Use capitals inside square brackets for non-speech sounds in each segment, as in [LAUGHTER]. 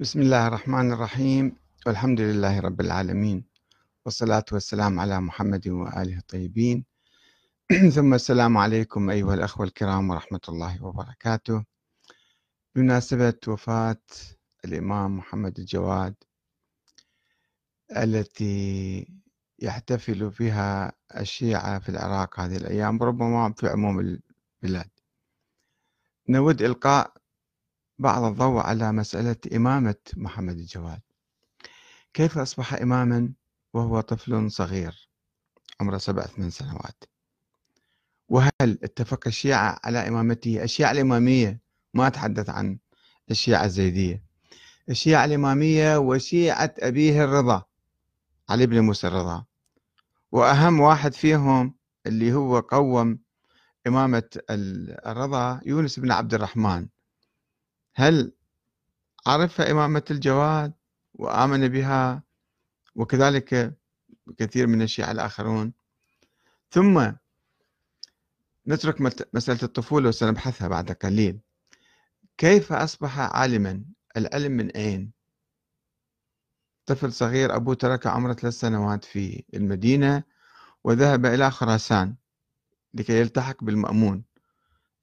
بسم الله الرحمن الرحيم. والحمد لله رب العالمين. والصلاة والسلام على محمد وآله الطيبين. [CLEARS THROAT] ثم السلام عليكم أيها الأخوة الكرام ورحمة الله وبركاته. بمناسبة وفاة الإمام محمد الجواد التي يحتفل بها الشيعة في العراق هذه الأيام ربما في عموم البلاد. نود إلقاء بعض الضوء على مسألة إمامة محمد الجواد. كيف أصبح إماما وهو طفل صغير عمره سبع ثمان سنوات؟ وهل اتفق الشيعة على إمامته؟ الشيعة الإمامية ما أتحدث عن الشيعة الزيدية. الشيعة الإمامية وشيعة أبيه الرضا علي بن موسى الرضا. وأهم واحد فيهم اللي هو قوم إمامة الرضا يونس بن عبد الرحمن. هل عرف إمامة الجواد وآمن بها وكذلك كثير من الشيعة الآخرون؟ ثم نترك مسألة الطفولة وسنبحثها بعد قليل. كيف أصبح عالما؟ العلم من أين؟ طفل صغير أبوه ترك عمره ثلاث سنوات في المدينة وذهب إلى خراسان لكي يلتحق بالمأمون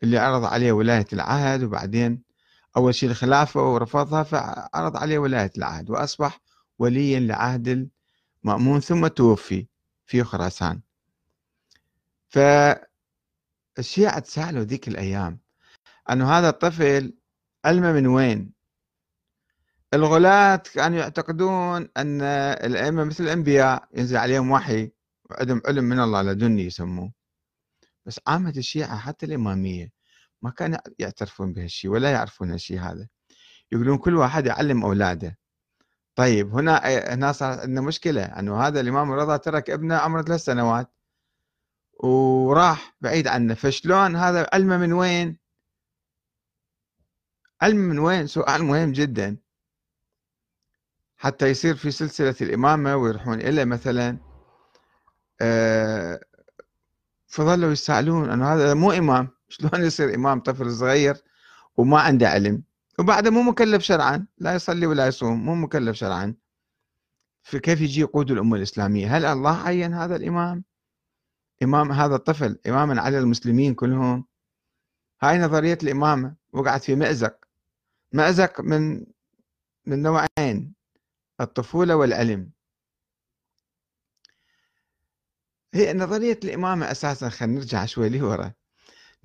اللي عرض عليه ولاية العهد وبعدين أول شيء الخلافة ورفضها فعرض عليه ولاية العهد وأصبح وليا لعهد المأمون ثم توفي في خراسان. فالشيعة تسألوا ذيك الأيام أنه هذا الطفل علمه من وين؟ الغلاة كانوا يعتقدون أن الأئمة مثل الأنبياء ينزل عليهم وحي وعندهم علم من الله لدني يسموه. بس عامة الشيعة حتى الإمامية ما كانوا يعترفون بهالشيء ولا يعرفون هالشيء هذا. يقولون كل واحد يعلم أولاده. طيب هنا هنا صارت عندنا مشكلة أنه هذا الإمام الرضا ترك ابنه عمره ثلاث سنوات. وراح بعيد عنه. فشلون هذا علمه من وين؟ علم من وين؟ سؤال مهم جدا. حتى يصير في سلسلة الإمامة ويروحون إلى مثلا. آه، فظلوا يسألون أنه هذا مو إمام. شلون يصير إمام طفل صغير وما عنده علم وبعده مو مكلف شرعا لا يصلي ولا يصوم مو مكلف شرعا. فكيف يجي يقود الأمة الإسلامية؟ هل الله عين هذا الإمام؟ إمام هذا الطفل إماما على المسلمين كلهم؟ هاي نظرية الإمامة وقعت في مأزق. مأزق من من نوعين الطفولة والعلم. هي نظرية الإمامة أساسا خلينا نرجع شوي لورا.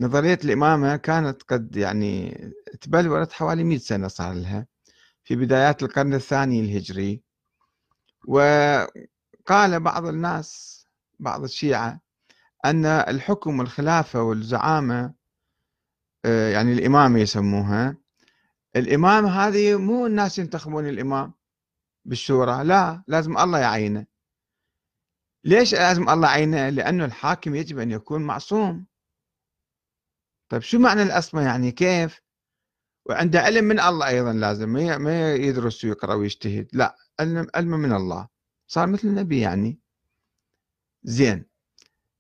نظرية الإمامة كانت قد يعني تبلورت حوالي 100 سنة صار لها في بدايات القرن الثاني الهجري. وقال بعض الناس بعض الشيعة أن الحكم والخلافة والزعامة آه، يعني الإمامة يسموها الإمام هذه مو الناس ينتخبون الإمام بالشورى لا لازم الله يعينه. ليش لازم الله يعينه؟ لأنه الحاكم يجب أن يكون معصوم. طيب شو معنى الأصمة؟ يعني كيف؟ وعنده علم من الله أيضا لازم ما يدرس ويقرأ ويجتهد لا علم, علم من الله صار مثل النبي يعني. زين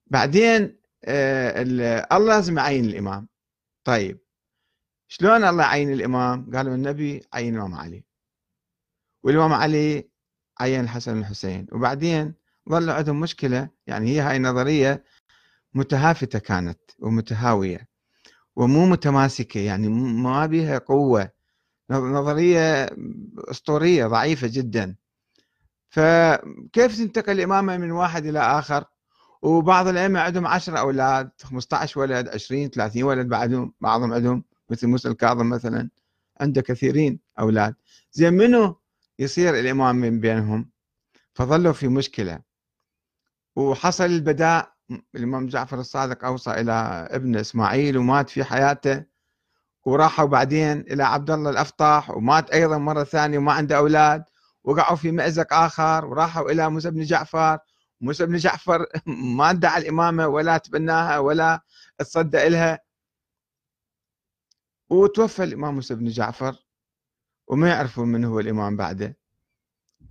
بعدين آه الله لازم يعين الإمام. طيب شلون الله يعين الإمام؟ قالوا النبي عين الإمام علي. والإمام علي عين الحسن والحسين. وبعدين ظلوا عندهم مشكلة يعني هي هاي نظرية متهافتة كانت ومتهاوية. ومو متماسكة يعني ما بها قوة. نظرية أسطورية ضعيفة جدا. فكيف تنتقل الإمامة من واحد إلى آخر؟ وبعض الأئمة عندهم 10 أولاد 15 ولد 20 30 ولد بعدهم بعضهم عندهم مثل موسى الكاظم مثلا عنده كثيرين أولاد. زين منو يصير الإمام من بينهم؟ فظلوا في مشكلة. وحصل البداء الإمام جعفر الصادق أوصى إلى ابن إسماعيل ومات في حياته وراحوا بعدين إلى عبد الله الأفطاح ومات أيضا مرة ثانية وما عنده أولاد وقعوا في مأزق آخر وراحوا إلى موسى بن جعفر. موسى بن جعفر [LAUGHS] ما ادعى الإمامة ولا تبناها ولا تصدى إلها. وتوفى الإمام موسى بن جعفر وما يعرفون من هو الإمام بعده.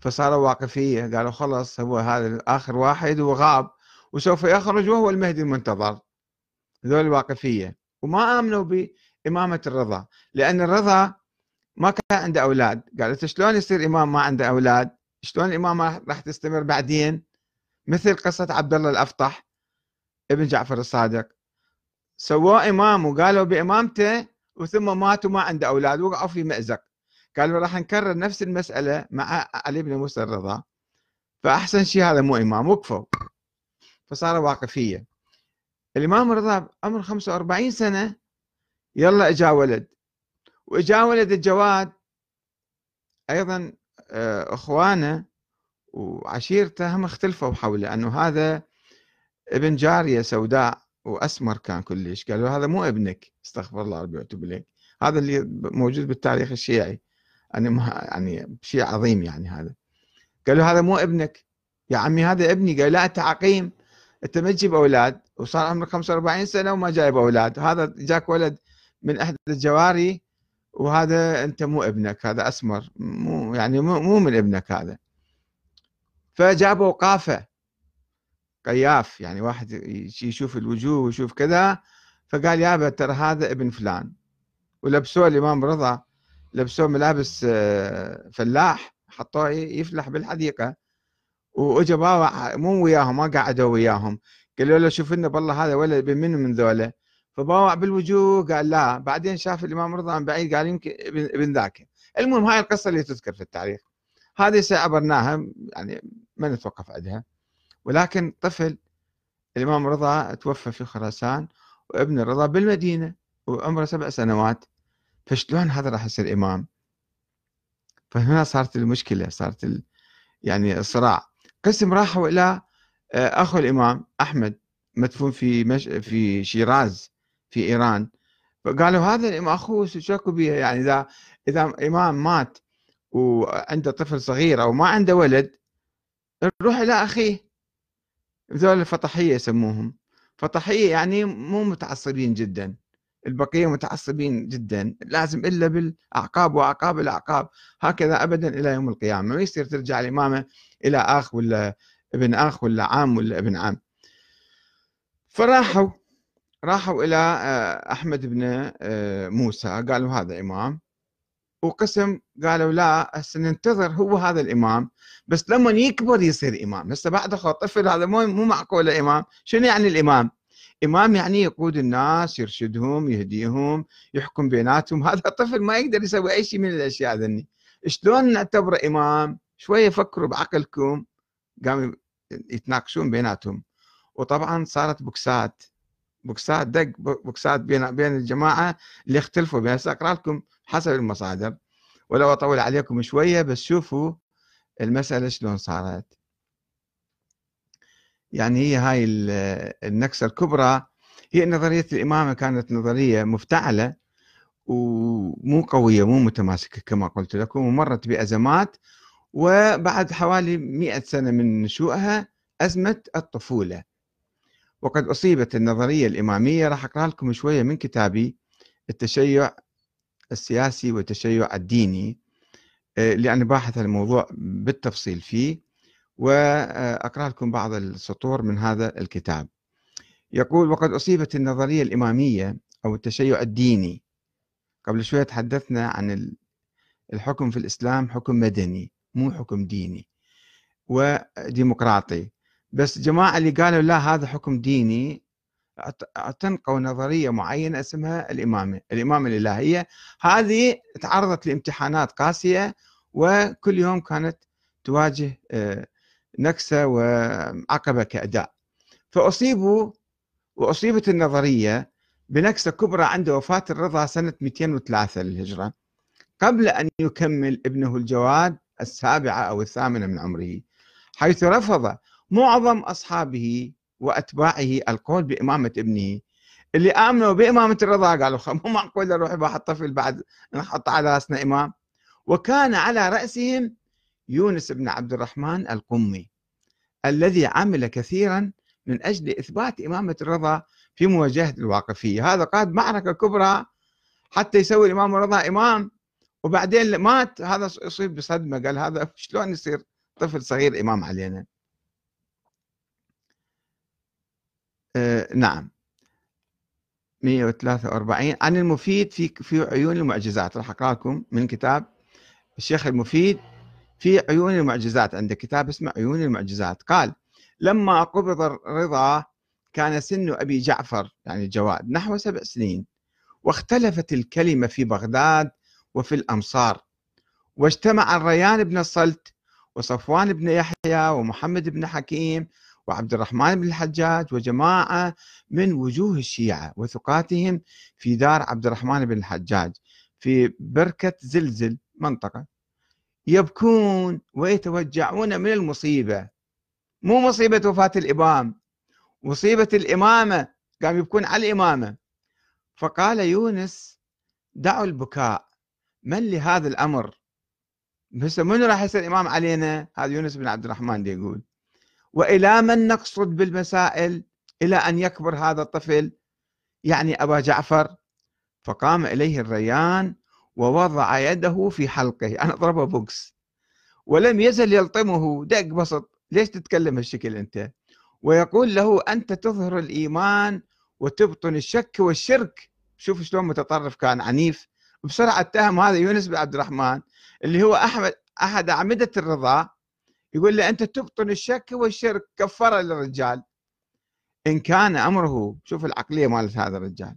فصاروا واقفية قالوا خلص هو هذا آخر واحد وغاب. وسوف يخرج وهو المهدي المنتظر. ذول الواقفية. وما آمنوا بإمامة الرضا لأن الرضا ما كان عنده أولاد. قالت شلون يصير إمام ما عنده أولاد؟ شلون الامامه راح تستمر بعدين؟ مثل قصة عبد الله الأفطح ابن جعفر الصادق. سووه إمام وقالوا بإمامته وثم مات وما عنده أولاد وقعوا في مأزق. قالوا راح نكرر نفس المسألة مع علي بن موسى الرضا. فأحسن شيء هذا مو إمام وقفوا. فصار واقفية. الإمام الرضا عمره 45 سنة يلا إجا ولد. وإجا ولد الجواد أيضا آه، إخوانه وعشيرته هم اختلفوا حوله أنه هذا ابن جارية سوداء وأسمر كان كلش. قالوا هذا مو ابنك. استغفر الله ربي وأتوب إليك. هذا اللي موجود بالتاريخ الشيعي. يعني يعني شيء عظيم يعني هذا. قالوا هذا مو ابنك. يا عمي هذا ابني. قال لا أنت عقيم. أنت ما تجيب أولاد وصار عمرك 45 سنة وما جايب أولاد. هذا جاك ولد من إحدى الجواري وهذا أنت مو ابنك هذا أسمر. مو يعني مو, مو من ابنك هذا. فجابوا قافه قياف يعني واحد يشوف الوجوه ويشوف كذا. فقال يابا ترى هذا ابن فلان. ولبسوه الإمام رضا لبسوه ملابس آه، فلاح. حطوه يفلح بالحديقة. وأجا مو وياهم ما قعدوا وياهم. قالوا له شوف لنا بالله هذا ولد ابن من من ذولا. فباوع بالوجوه قال لا. بعدين شاف الإمام رضا من بعيد قال يمكن ابن ذاك. المهم هاي القصة اللي تذكر في التاريخ هذه سعبرناها يعني ما نتوقف عندها ولكن طفل الإمام رضا توفى في خراسان وابن الرضا بالمدينة وعمره سبع سنوات. فشلون هذا راح يصير إمام؟ فهنا صارت المشكلة صارت. يعني الصراع قسم راحوا إلى آه، أخو الإمام أحمد مدفون في مش... في شيراز في إيران. فقالوا هذا الإمام أخوه شكوا به يعني إذا إذا إمام مات وعنده طفل صغير أو ما عنده ولد نروح إلى أخيه. ذول الفطحية يسموهم. فطحية يعني مو متعصبين جدا. البقية متعصبين جدا. لازم إلا بالأعقاب وأعقاب الأعقاب. هكذا ابدا إلى يوم القيامة. ما يصير ترجع الإمامة إلى آخ ولا ابن آخ ولا عام ولا ابن عام. فراحوا راحوا إلى آه، أحمد بن آه، موسى. قالوا هذا إمام. وقسم قالوا لا هسه ننتظر هو هذا الإمام. بس لما يكبر يصير إمام. هسه بعد اخو طفل هذا مو مو معقوله إمام. شنو يعني الإمام؟ إمام يعني يقود الناس يرشدهم يهديهم يحكم بيناتهم. [LAUGHS] هذا الطفل ما يقدر يسوي أي شيء من الأشياء ذني. شلون نعتبره إمام؟ شوية فكروا بعقلكم قاموا يتناقشون بيناتهم. وطبعا صارت بوكسات. بوكسات دق بوكسات بين بين الجماعة اللي اختلفوا بين اقرا لكم حسب المصادر. ولو أطول عليكم شوية بس شوفوا المسألة شلون صارت. يعني هي هاي النكسة الكبرى. هي نظرية الإمامة كانت نظرية مفتعلة ومو قوية مو متماسكة كما قلت لكم ومرت بأزمات وبعد حوالي مئة سنة من نشوئها أزمة الطفولة. وقد أصيبت النظرية الإمامية راح أقرأ لكم شوية من كتابي التشيع السياسي والتشيع الديني آه، لأن باحث الموضوع بالتفصيل فيه وأقرأ لكم بعض السطور من هذا الكتاب. يقول وقد أصيبت النظرية الإمامية أو التشيع الديني. قبل شوية تحدثنا عن الحكم في الإسلام حكم مدني. مو حكم ديني وديمقراطي. بس جماعة اللي قالوا لا هذا حكم ديني أعتنقوا نظرية معينة اسمها الإمامة. الإمامة الإلهية. هذه تعرضت لامتحانات قاسية وكل يوم كانت تواجه آه، نكسة وعقبة كأداء. فأصيبوا وأصيبت النظرية بنكسة كبرى عند وفاة الرضا سنة 203 للهجرة. قبل أن يكمل ابنه الجواد السابعة أو الثامنة من عمره حيث رفض معظم أصحابه وأتباعه القول بإمامة ابنه اللي آمنوا بإمامة الرضا قالوا [LAUGHS] مو معقول أروح بواحد طفل بعد نحط على رأسنا إمام؟ وكان على رأسهم يونس بن عبد الرحمن القمي الذي عمل كثيرا من أجل إثبات إمامة الرضا في مواجهة الواقفية. هذا قاد معركة كبرى حتى يسوي الإمام الرضا إمام. وبعدين مات. هذا يصيب بصدمة. قال هذا [LAUGHS] شلون يصير طفل صغير إمام علينا؟ آه نعم. 143 عن المفيد في في عيون المعجزات. راح أقرأ لكم من كتاب الشيخ المفيد في عيون المعجزات. عنده كتاب اسمه عيون المعجزات. قال لما قبض الرضا كان سن أبي جعفر يعني الجواد نحو سبع سنين واختلفت الكلمة في بغداد وفي الأمصار. واجتمع الريان بن الصلت وصفوان بن يحيى ومحمد بن حكيم وعبد الرحمن بن الحجاج وجماعة من وجوه الشيعة وثقاتهم في دار عبد الرحمن بن الحجاج في بركة زلزل منطقة. يبكون ويتوجعون من المصيبة. مو مصيبة وفاة الإمام. مصيبة الإمامة قام يبكون على الإمامة. فقال يونس دعوا البكاء. من لهذا الأمر؟ هسه منو راح يصير إمام علينا؟ هذا يونس بن عبد الرحمن دي يقول. وإلى من نقصد بالمسائل إلى أن يكبر هذا الطفل؟ يعني أبا جعفر. فقام إليه الريان ووضع يده في حلقه. أنا ضربه بوكس. ولم يزل يلطمه. دق بسط. ليش تتكلم هالشكل أنت؟ ويقول له أنت تظهر الإيمان وتبطن الشك والشرك. شوف شلون متطرف كان عنيف. بسرعة اتهم هذا يونس بن عبد الرحمن اللي هو أحمد أحد أعمدة الرضا يقول له أنت تبطن الشك والشرك كفر للرجال. إن كان أمره شوف العقلية مالت هذا الرجال.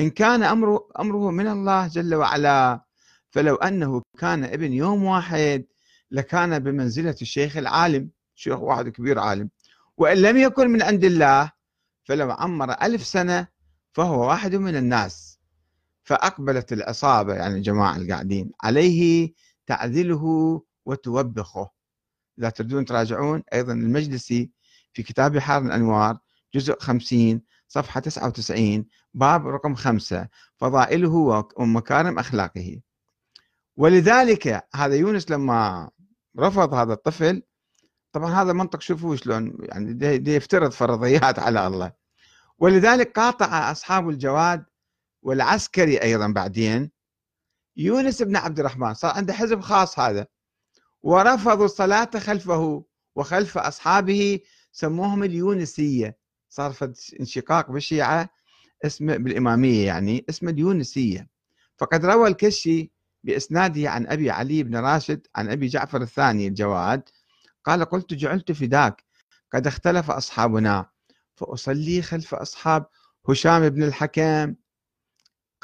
إن كان أمره أمره من الله جل وعلا فلو أنه كان ابن يوم واحد لكان بمنزلة الشيخ العالم شيخ واحد كبير عالم. وإن لم يكن من عند الله فلو عمر ألف سنة فهو واحد من الناس. فأقبلت العصابة يعني الجماعة القاعدين عليه تعذله وتوبخه. إذا تريدون تراجعون أيضا المجلسي في كتاب بحار الأنوار جزء 50 صفحة 99 باب رقم 5 فضائله ومكارم أخلاقه. ولذلك هذا يونس لما رفض هذا الطفل طبعا هذا منطق شوفوا شلون يعني دي يفترض فرضيات على الله. ولذلك قاطع أصحاب الجواد والعسكري أيضا بعدين يونس بن عبد الرحمن صار عنده حزب خاص هذا ورفضوا الصلاة خلفه وخلف أصحابه سموهم اليونسية. صار انشقاق بالشيعة اسمه بالإمامية يعني اسمه اليونسية. فقد روى الكشي بإسناده عن أبي علي بن راشد عن أبي جعفر الثاني الجواد قال قلت جعلت فداك قد اختلف أصحابنا فأصلي خلف أصحاب هشام بن الحكم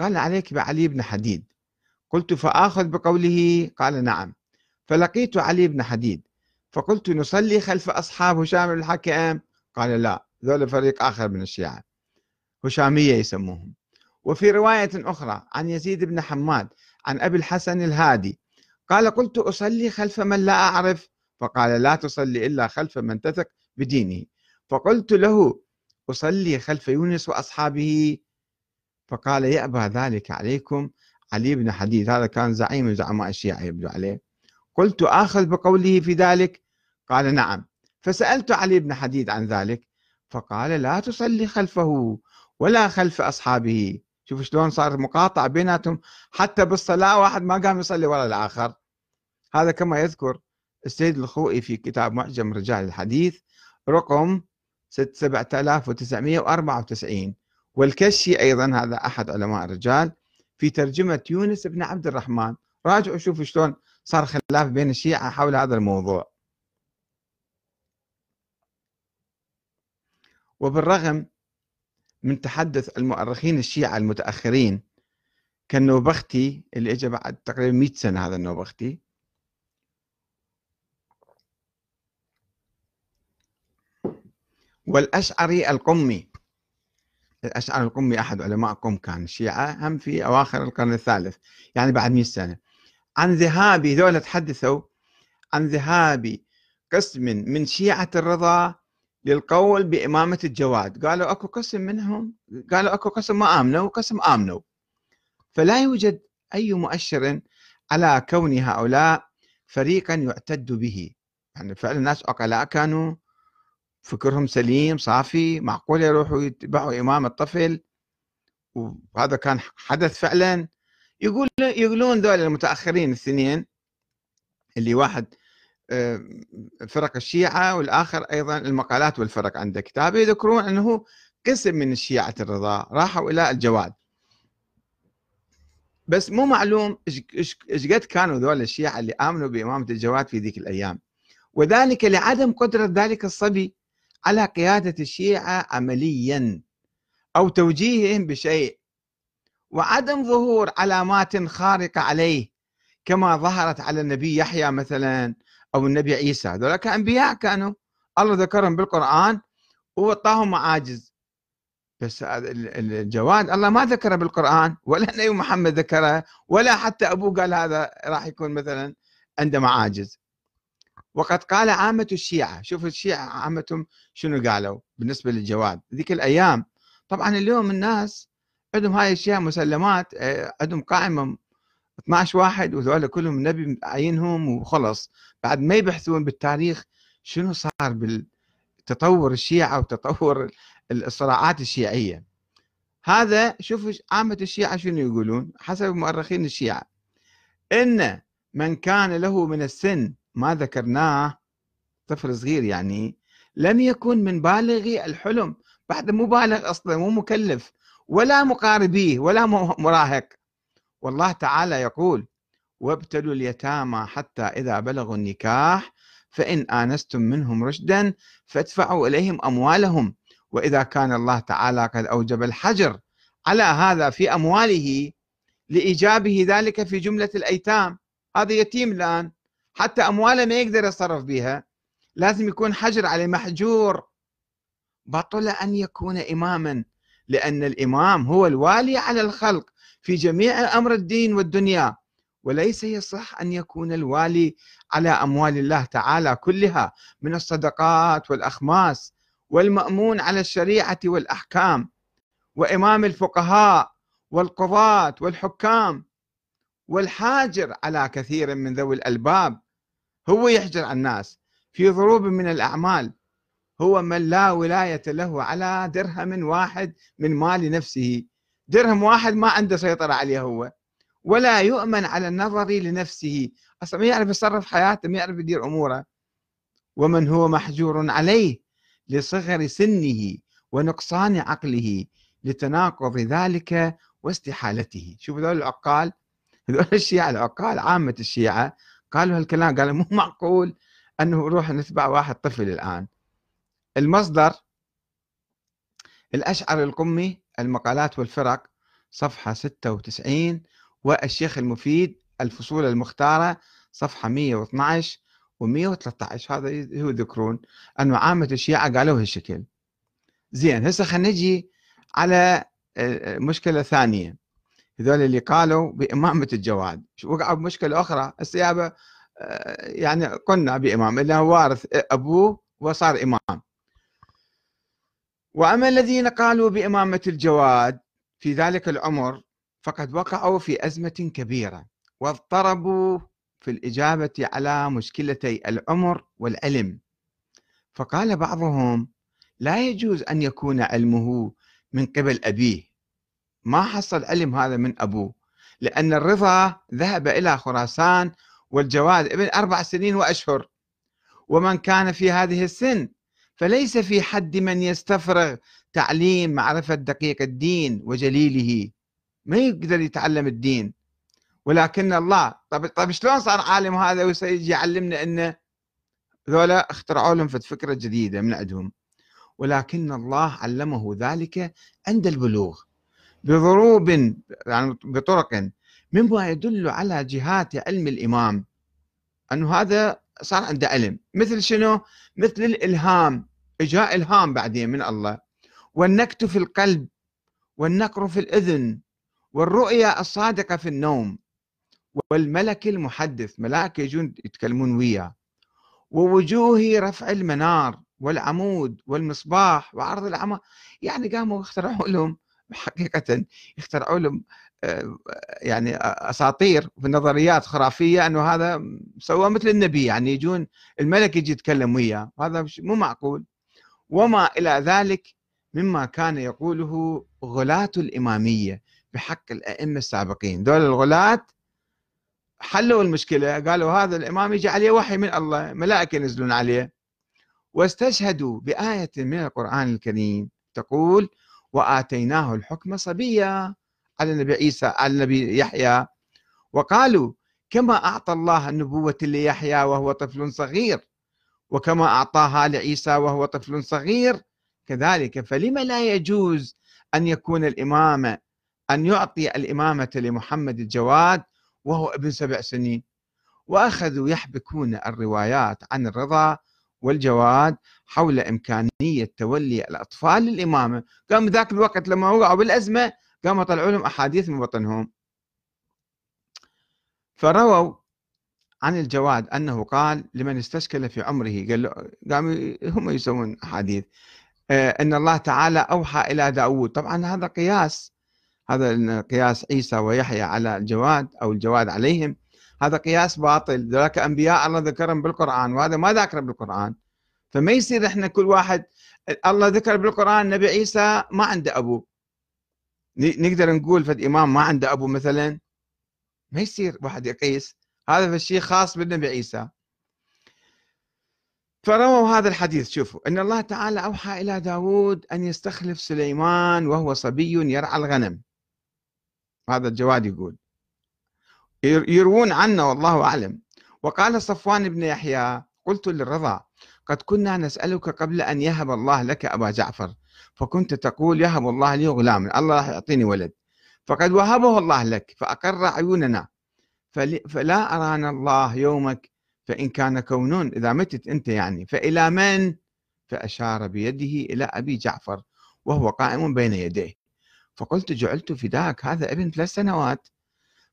قال عليك بعلي بن حديد. قلت فآخذ بقوله؟ قال نعم. فلقيت علي بن حديد. فقلت نصلي خلف أصحاب هشام بن الحكم؟ قال لا ذول فريق آخر من الشيعة. هشامية يسموهم. وفي رواية أخرى عن يزيد بن حماد عن أبي الحسن الهادي. قال قلت أصلي خلف من لا أعرف؟ فقال لا تصلي إلا خلف من تثق بدينه. فقلت له أصلي خلف يونس وأصحابه؟ فقال يأبى ذلك عليكم علي بن حديد هذا كان زعيم من زعماء الشيعة يبدو عليه. قلت آخذ بقوله في ذلك؟ قال نعم. فسألت علي بن حديد عن ذلك فقال لا تصلي خلفه ولا خلف أصحابه. شوف شلون صار مقاطعة بيناتهم حتى بالصلاة واحد ما قام يصلي ولا الآخر. هذا كما يذكر السيد الخوئي في كتاب معجم رجال الحديث رقم 7994 والكشي أيضا هذا أحد علماء الرجال في ترجمة يونس بن عبد الرحمن. راجعوا شوفوا شلون صار خلاف بين الشيعة حول هذا الموضوع. وبالرغم من تحدث المؤرخين الشيعة المتأخرين كالنوبختي اللي اجى بعد تقريبا 100 سنة هذا النوبختي والأشعري القمي الأشعري القمي أحد علماء قم كان الشيعة هم في أواخر القرن الثالث يعني بعد 100 سنة. عن ذهاب ذولا تحدثوا عن ذهاب قسم من شيعة الرضا للقول بإمامة الجواد. قالوا أكو قسم منهم قالوا أكو قسم ما آمنوا وقسم آمنوا. فلا يوجد أي مؤشر على كون هؤلاء فريقا يعتد به. يعني فعلا الناس عقلاء كانوا فكرهم سليم صافي معقول يروحوا يتبعوا إمام الطفل. وهذا كان حدث فعلا. يقول يقولون ذول المتأخرين الاثنين اللي واحد فرق الشيعة والآخر أيضا المقالات والفرق عنده كتاب يذكرون أنه قسم من الشيعة الرضا راحوا إلى الجواد. بس مو معلوم إيش قد كانوا ذول الشيعة اللي آمنوا بإمامة الجواد في ذيك الأيام. وذلك لعدم قدرة ذلك الصبي. على قيادة الشيعة عمليا أو توجيههم بشيء وعدم ظهور علامات خارقة عليه كما ظهرت على النبي يحيى مثلا أو النبي عيسى. هذول كأنبياء كانوا الله ذكرهم بالقرآن ووطاهم معاجز. بس الجواد الله ما ذكره بالقرآن ولا النبي محمد ذكره ولا حتى أبوه قال هذا راح يكون مثلا عنده معاجز. وقد قال عامة الشيعة. شوف الشيعة عامتهم شنو قالوا بالنسبة للجواد. ذيك الأيام طبعا اليوم الناس عندهم هاي الأشياء مسلمات آه، عندهم قائمة 12 واحد وذولا كلهم النبي عينهم وخلص. بعد ما يبحثون بالتاريخ شنو صار بالتطور الشيعة وتطور الصراعات الشيعية. هذا شوف عامة الشيعة شنو يقولون حسب مؤرخين الشيعة. إن من كان له من السن ما ذكرناه طفل صغير يعني لم يكن من بالغي الحلم. بعد مو بالغ أصلا مو مكلف ولا مقاربيه ولا مراهق. والله تعالى يقول وابتلوا اليتامى حتى إذا بلغوا النكاح فإن آنستم منهم رشدا فادفعوا إليهم أموالهم. وإذا كان الله تعالى قد أوجب الحجر على هذا في أمواله لإيجابه ذلك في جملة الأيتام. هذا يتيم الآن. حتى أمواله ما يقدر يتصرف بها لازم يكون حجر عليه محجور. بطل أن يكون إماما لأن الإمام هو الوالي على الخلق في جميع أمر الدين والدنيا. وليس يصح أن يكون الوالي على أموال الله تعالى كلها من الصدقات والأخماس والمأمون على الشريعة والأحكام وإمام الفقهاء والقضاة والحكام والحاجر على كثير من ذوي الألباب. هو يحجر على الناس. في ضروب من الأعمال هو من لا ولاية له على درهم واحد من مال نفسه. درهم واحد ما عنده سيطرة عليه هو ولا يؤمن على النظر لنفسه. أصلا ما يعرف يصرف حياته ما يعرف يدير أموره. ومن هو محجور عليه؟ لصغر سنه ونقصان عقله لتناقض ذلك واستحالته. شوف ذول العقال هذول الشيعة العقال عامة الشيعة قالوا هالكلام قالوا مو معقول إنه نروح نتبع واحد طفل الآن. المصدر الأشعر القمي المقالات والفرق صفحة 96 والشيخ المفيد الفصول المختارة صفحة 112 و113 هذا هو يذكرون إنه عامة الشيعة قالوا هالشكل. زين هسه خلينا نجي على آه، مشكلة ثانية. هذول اللي قالوا بإمامة الجواد. وقعوا بمشكلة أخرى؟ السيابة آه، يعني قلنا بإمام إنه وارث أبوه وصار إمام. وأما الذين قالوا بإمامة الجواد في ذلك العمر فقد وقعوا في أزمة كبيرة واضطربوا في الإجابة على مشكلتي العمر والعلم فقال بعضهم لا يجوز أن يكون علمه من قبل أبيه. ما حصل علم هذا من أبوه لأن الرضا ذهب إلى خراسان والجواد ابن أربع سنين وأشهر. ومن كان في هذه السن فليس في حد من يستفرغ تعليم معرفة دقيق الدين وجليله. ما يقدر يتعلم الدين. ولكن الله طب طب شلون صار عالم هذا ويجي يعلمنا انه ذولا اخترعوا لهم فكرة جديدة من عندهم؟ ولكن الله علمه ذلك عند البلوغ. بضروب يعني بطرق. مما يدل على جهات علم الإمام. أنه هذا صار عنده علم. مثل شنو؟ مثل الإلهام. إجاء إلهام بعدين من الله. والنكت في القلب والنقر في الأذن والرؤيا الصادقة في النوم. والملك المحدث ملائكة يجون يتكلمون وياه. ووجوه رفع المنار والعمود والمصباح وعرض العمى يعني قاموا اخترعوا لهم حقيقة يخترعوا لهم آه، يعني أساطير في نظريات خرافية إنه هذا سوى مثل النبي يعني يجون الملك يجي يتكلم وياه هذا مو معقول. وما إلى ذلك مما كان يقوله غلاة الإمامية بحق الأئمة السابقين. دول الغلاة حلوا المشكلة قالوا هذا الإمام يجي عليه وحي من الله ملائكة ينزلون عليه. واستشهدوا بآية من القرآن الكريم تقول وآتيناه الحكم صبيا على النبي عيسى على النبي يحيى. وقالوا كما أعطى الله النبوة ليحيى وهو طفل صغير وكما أعطاها لعيسى وهو طفل صغير. كذلك فلم لا يجوز أن يكون الإمامة أن يعطي الإمامة لمحمد الجواد وهو ابن سبع سنين. وأخذوا يحبكون الروايات عن الرضا والجواد حول إمكانية تولي الأطفال للإمامة. قام ذاك الوقت لما وقعوا بالأزمة قاموا طلعوا لهم أحاديث من بطنهم. فرووا عن الجواد أنه قال لمن استشكل في عمره قال قاموا هم يسوون أحاديث. آه، أن الله تعالى أوحى إلى داود. طبعا هذا قياس. هذا قياس عيسى ويحيى على الجواد أو الجواد عليهم. هذا قياس باطل. ذلك أنبياء الله ذكرهم بالقرآن وهذا ما ذكر بالقرآن. فما يصير إحنا كل واحد الله ذكر بالقرآن نبي عيسى ما عنده أبو. نقدر نقول فد إمام ما عنده أبو مثلا؟ ما يصير واحد يقيس. هذا الشيء خاص بالنبي عيسى. فرووا هذا الحديث. شوفوا أن الله تعالى أوحى إلى داود أن يستخلف سليمان وهو صبي يرعى الغنم. هذا الجواد يقول. يروون عنا والله أعلم. وقال صفوان بن يحيى قلت للرضا قد كنا نسألك قبل أن يهب الله لك أبا جعفر فكنت تقول يهب الله لي غلاما الله راح يعطيني ولد. فقد وهبه الله لك فأقر عيوننا. فلا أرانا الله يومك فإن كان كونون إذا متت أنت يعني. فإلى من؟ فأشار بيده إلى أبي جعفر وهو قائم بين يديه. فقلت جعلت فداك هذا ابن ثلاث سنوات.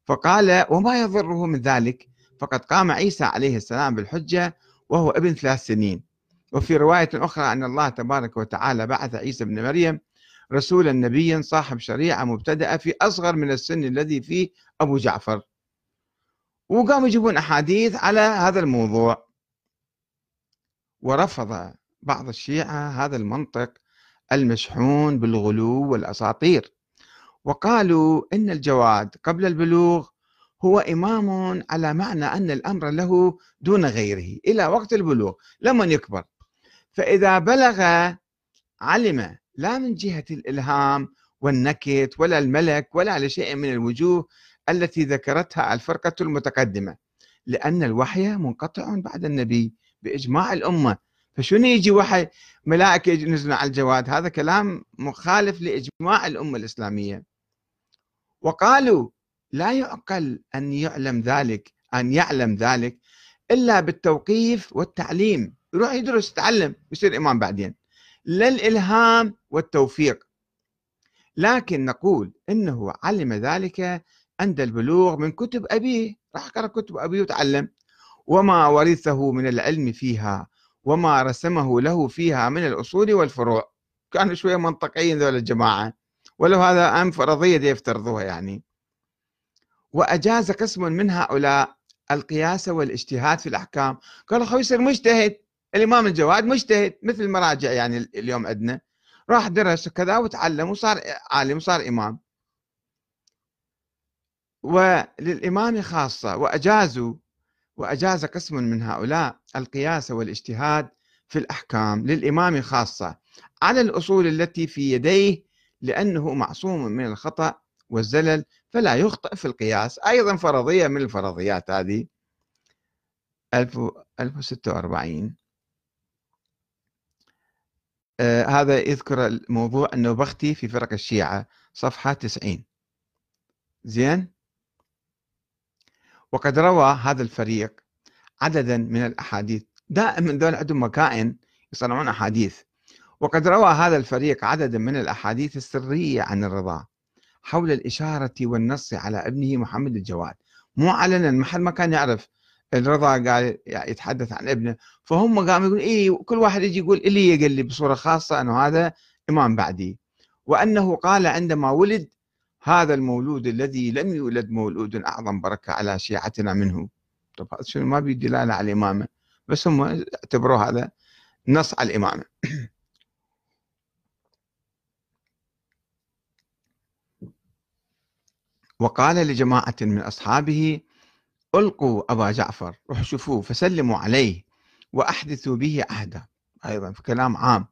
فقال وما يضره من ذلك؟ فقد قام عيسى عليه السلام بالحجة وهو ابن ثلاث سنين. وفي رواية أخرى أن الله تبارك وتعالى بعث عيسى بن مريم رسولا نبيا صاحب شريعة مبتدأة في أصغر من السن الذي فيه أبو جعفر. وقاموا يجيبون أحاديث على هذا الموضوع. ورفض بعض الشيعة هذا المنطق المشحون بالغلو والأساطير. وقالوا إن الجواد قبل البلوغ هو إمام على معنى أن الأمر له دون غيره إلى وقت البلوغ لما يكبر. فإذا بلغ علم لا من جهة الإلهام والنكت ولا الملك ولا لشيء من الوجوه التي ذكرتها الفرقة المتقدمة لأن الوحي منقطع بعد النبي بإجماع الأمة. فشنو يجي وحي ملائكة ينزلون على الجواد؟ هذا كلام مخالف لإجماع الأمة الإسلامية. وقالوا لا يعقل أن يعلم ذلك أن يعلم ذلك إلا بالتوقيف والتعليم. يروح يدرس يتعلم يصير إمام بعدين. لا الإلهام والتوفيق. لكن نقول إنه علم ذلك عند البلوغ من كتب أبيه. راح قرأ كتب أبيه وتعلم. وما ورثه من العلم فيها وما رسمه له فيها من الأصول والفروع. كانوا شوية منطقيين ذول الجماعة. ولو هذا أم فرضية يفترضوها يعني. وأجاز قسم من هؤلاء القياس والاجتهاد في الأحكام. قالوا خو يصير مجتهد الإمام الجواد مجتهد مثل المراجع يعني اليوم عندنا. راح درس كذا وتعلم وصار عالم وصار إمام. وللإمام خاصة وأجازوا وأجاز قسم من هؤلاء القياس والاجتهاد في الأحكام للإمام خاصة. على الأصول التي في يديه لأنه معصوم من الخطأ والزلل فلا يخطئ في القياس. أيضا فرضية من الفرضيات هذه. 1046 آه هذا يذكر الموضوع النوبختي في فرق الشيعة صفحة 90 زين؟ وقد روى هذا الفريق عددا من الأحاديث. دائما ذول عندهم مكائن يصنعون أحاديث. وقد روى هذا الفريق عددا من الأحاديث السرية عن الرضا حول الإشارة والنص على ابنه محمد الجواد. مو علنا محل ما كان يعرف الرضا قال يتحدث عن ابنه. فهم قاموا يقول إيه كل واحد يجي يقول اللي يقول لي بصورة خاصة أنه هذا إمام بعدي. وأنه قال عندما ولد هذا المولود الذي لم يولد مولود أعظم بركة على شيعتنا منه. طب شنو؟ ما بيدلالة على الإمامة بس هم اعتبروا هذا نص على الإمامة. وقال لجماعة من أصحابه ألقوا أبا جعفر روحوا شوفوه فسلموا عليه وأحدثوا به عهدا أيضا في كلام عام.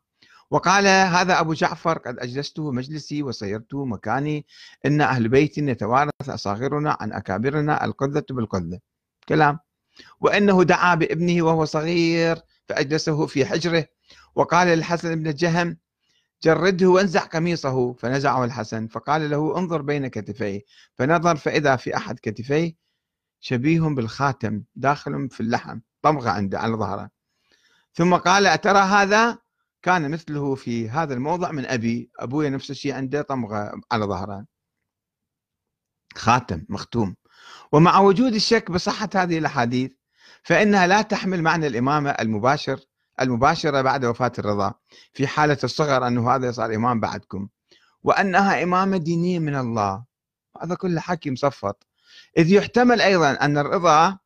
وقال هذا أبو جعفر قد أجلسته مجلسي وصيرته مكاني إن أهل بيت يتوارث أصاغرنا عن أكابرنا القذة بالقذة. كلام. وأنه دعا بابنه وهو صغير فأجلسه في حجره. وقال للحسن بن الجهم جرده وانزع قميصه. فنزعه الحسن. فقال له انظر بين كتفيه. فنظر فإذا في أحد كتفيه شبيه بالخاتم داخل في اللحم طمغة عنده على ظهره. ثم قال أترى هذا؟ كان مثله في هذا الموضع من أبي. أبوي نفس الشيء عنده طمغة على ظهره. خاتم مختوم. ومع وجود الشك بصحة هذه الأحاديث فإنها لا تحمل معنى الإمامة المباشر المباشرة بعد وفاة الرضا. في حالة الصغر أنه هذا صار إمام بعدكم. وأنها إمامة دينية من الله. هذا كله حكي مصفط. إذ يحتمل أيضا أن الرضا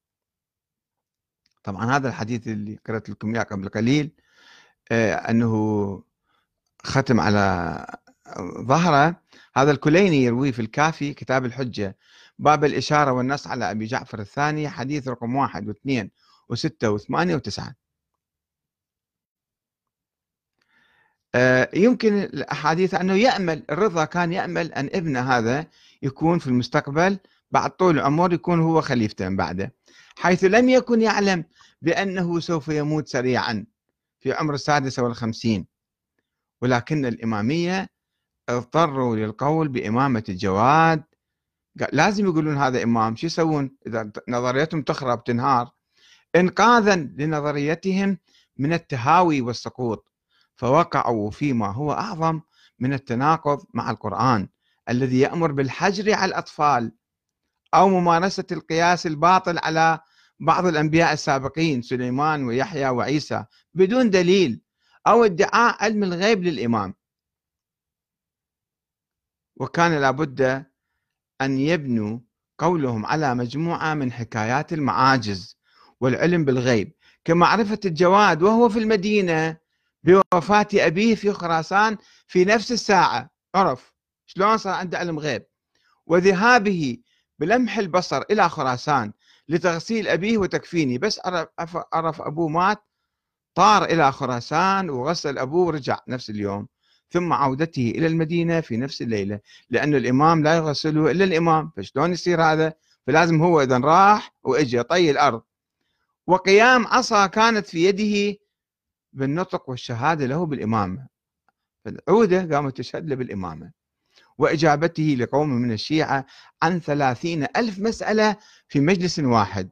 طبعا هذا الحديث اللي قرأت لكم إياه قبل قليل آه، أنه ختم على ظهره. هذا الكليني يرويه في الكافي كتاب الحجة. باب الإشارة والنص على أبي جعفر الثاني حديث رقم واحد واثنين وستة وثمانية وتسعة آه، يمكن الأحاديث أنه يأمل الرضا كان يأمل أن ابنه هذا يكون في المستقبل بعد طول العمر يكون هو خليفته من بعده حيث لم يكن يعلم بأنه سوف يموت سريعا في عمر السادسة والخمسين. ولكن الإمامية اضطروا للقول بإمامة الجواد. لازم يقولون هذا إمام شو يسوون؟ إذا نظريتهم تخرب تنهار. إنقاذا لنظريتهم من التهاوي والسقوط. فوقعوا فيما هو أعظم من التناقض مع القرآن الذي يأمر بالحجر على الأطفال أو ممارسة القياس الباطل على بعض الأنبياء السابقين سليمان ويحيى وعيسى بدون دليل أو ادعاء علم الغيب للإمام. وكان لابد أن يبنوا قولهم على مجموعة من حكايات المعاجز والعلم بالغيب كمعرفة الجواد وهو في المدينة بوفاة أبيه في خراسان في نفس الساعة. عرف شلون صار عنده علم غيب. وذهابه بلمح البصر إلى خراسان لتغسيل أبيه وتكفيني. بس عرف, عرف أبوه مات طار إلى خراسان وغسل أبوه ورجع نفس اليوم. ثم عودته إلى المدينة في نفس الليلة لأن الإمام لا يغسله إلا الإمام. فشلون يصير هذا؟ فلازم هو إذا راح وإجى طي الأرض. وقيام عصا كانت في يده بالنطق والشهادة له بالإمامة. فالعودة قامت تشهد له بالإمامة. وإجابته لقوم من الشيعة عن ثلاثين ألف مسألة في مجلس واحد.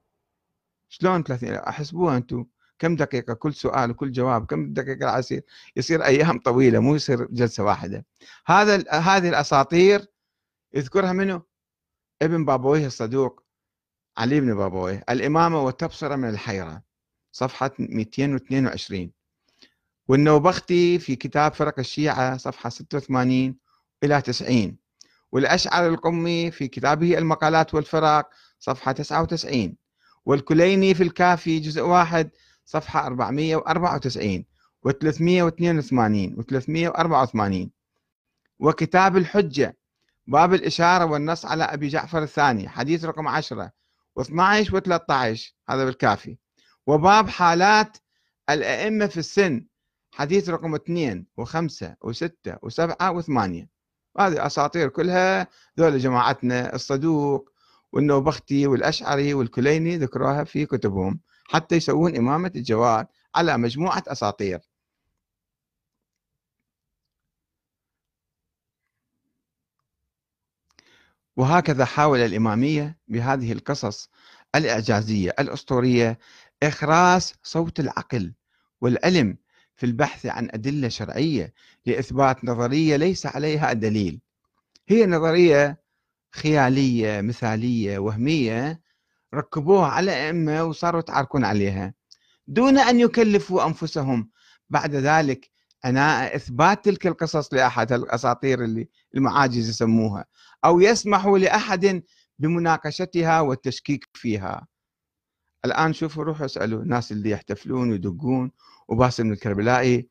شلون ثلاثين؟ أحسبوها أنتم. كم دقيقة؟ كل سؤال وكل جواب. كم دقيقة يصير؟ يصير أيام طويلة مو يصير جلسة واحدة. هذا هذه الأساطير يذكرها منه ابن بابويه الصدوق علي بن بابويه الإمامة والتبصرة من الحيرة صفحة 222 والنوبختي في كتاب فرق الشيعة صفحة 86 إلى 90 والأشعر القمي في كتابه المقالات والفرق صفحة 99 والكليني في الكافي جزء واحد صفحة 494 و 382 و 384 وكتاب الحجة باب الإشارة والنص على أبي جعفر الثاني حديث رقم 10 و12 و 13 هذا بالكافي. وباب حالات الأئمة في السن حديث رقم 2 و5 و6 و7 و8 هذه أساطير كلها ذول جماعتنا الصدوق والنوبختي والأشعري والكليني ذكروها في كتبهم حتى يسوون إمامة الجواد على مجموعة أساطير. وهكذا حاول الإمامية بهذه القصص الإعجازية الأسطورية إخراس صوت العقل والعلم في البحث عن أدلة شرعية لإثبات نظرية ليس عليها دليل. هي نظرية خيالية مثالية وهمية ركبوها على أئمة وصاروا يتعاركون عليها. دون أن يكلفوا أنفسهم. بعد ذلك عناء إثبات تلك القصص لأحد الأساطير اللي المعاجز يسموها أو يسمحوا لأحد بمناقشتها والتشكيك فيها. الآن شوفوا روحوا اسألوا الناس اللي يحتفلون ويدقون وباسم الكربلائي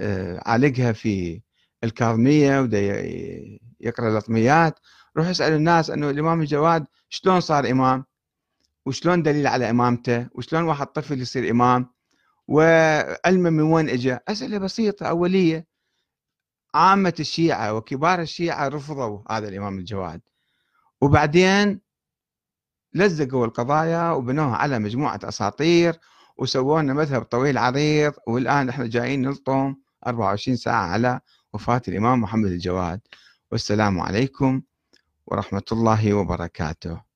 آه، عالقها في الكاظمية ودا يقرأ الأطميات. روح اسأل الناس أنه الإمام الجواد شلون صار إمام؟ وشلون دليل على إمامته؟ وشلون واحد طفل يصير إمام؟ وعلمه من وين اجى أسئلة بسيطة أولية. عامة الشيعة وكبار الشيعة رفضوا هذا الإمام الجواد. وبعدين لزقوا القضايا وبنوها على مجموعة أساطير وسووا لنا مذهب طويل عريض والآن إحنا جايين نلطم 24 ساعة على وفاة الإمام محمد الجواد. والسلام عليكم ورحمة الله وبركاته.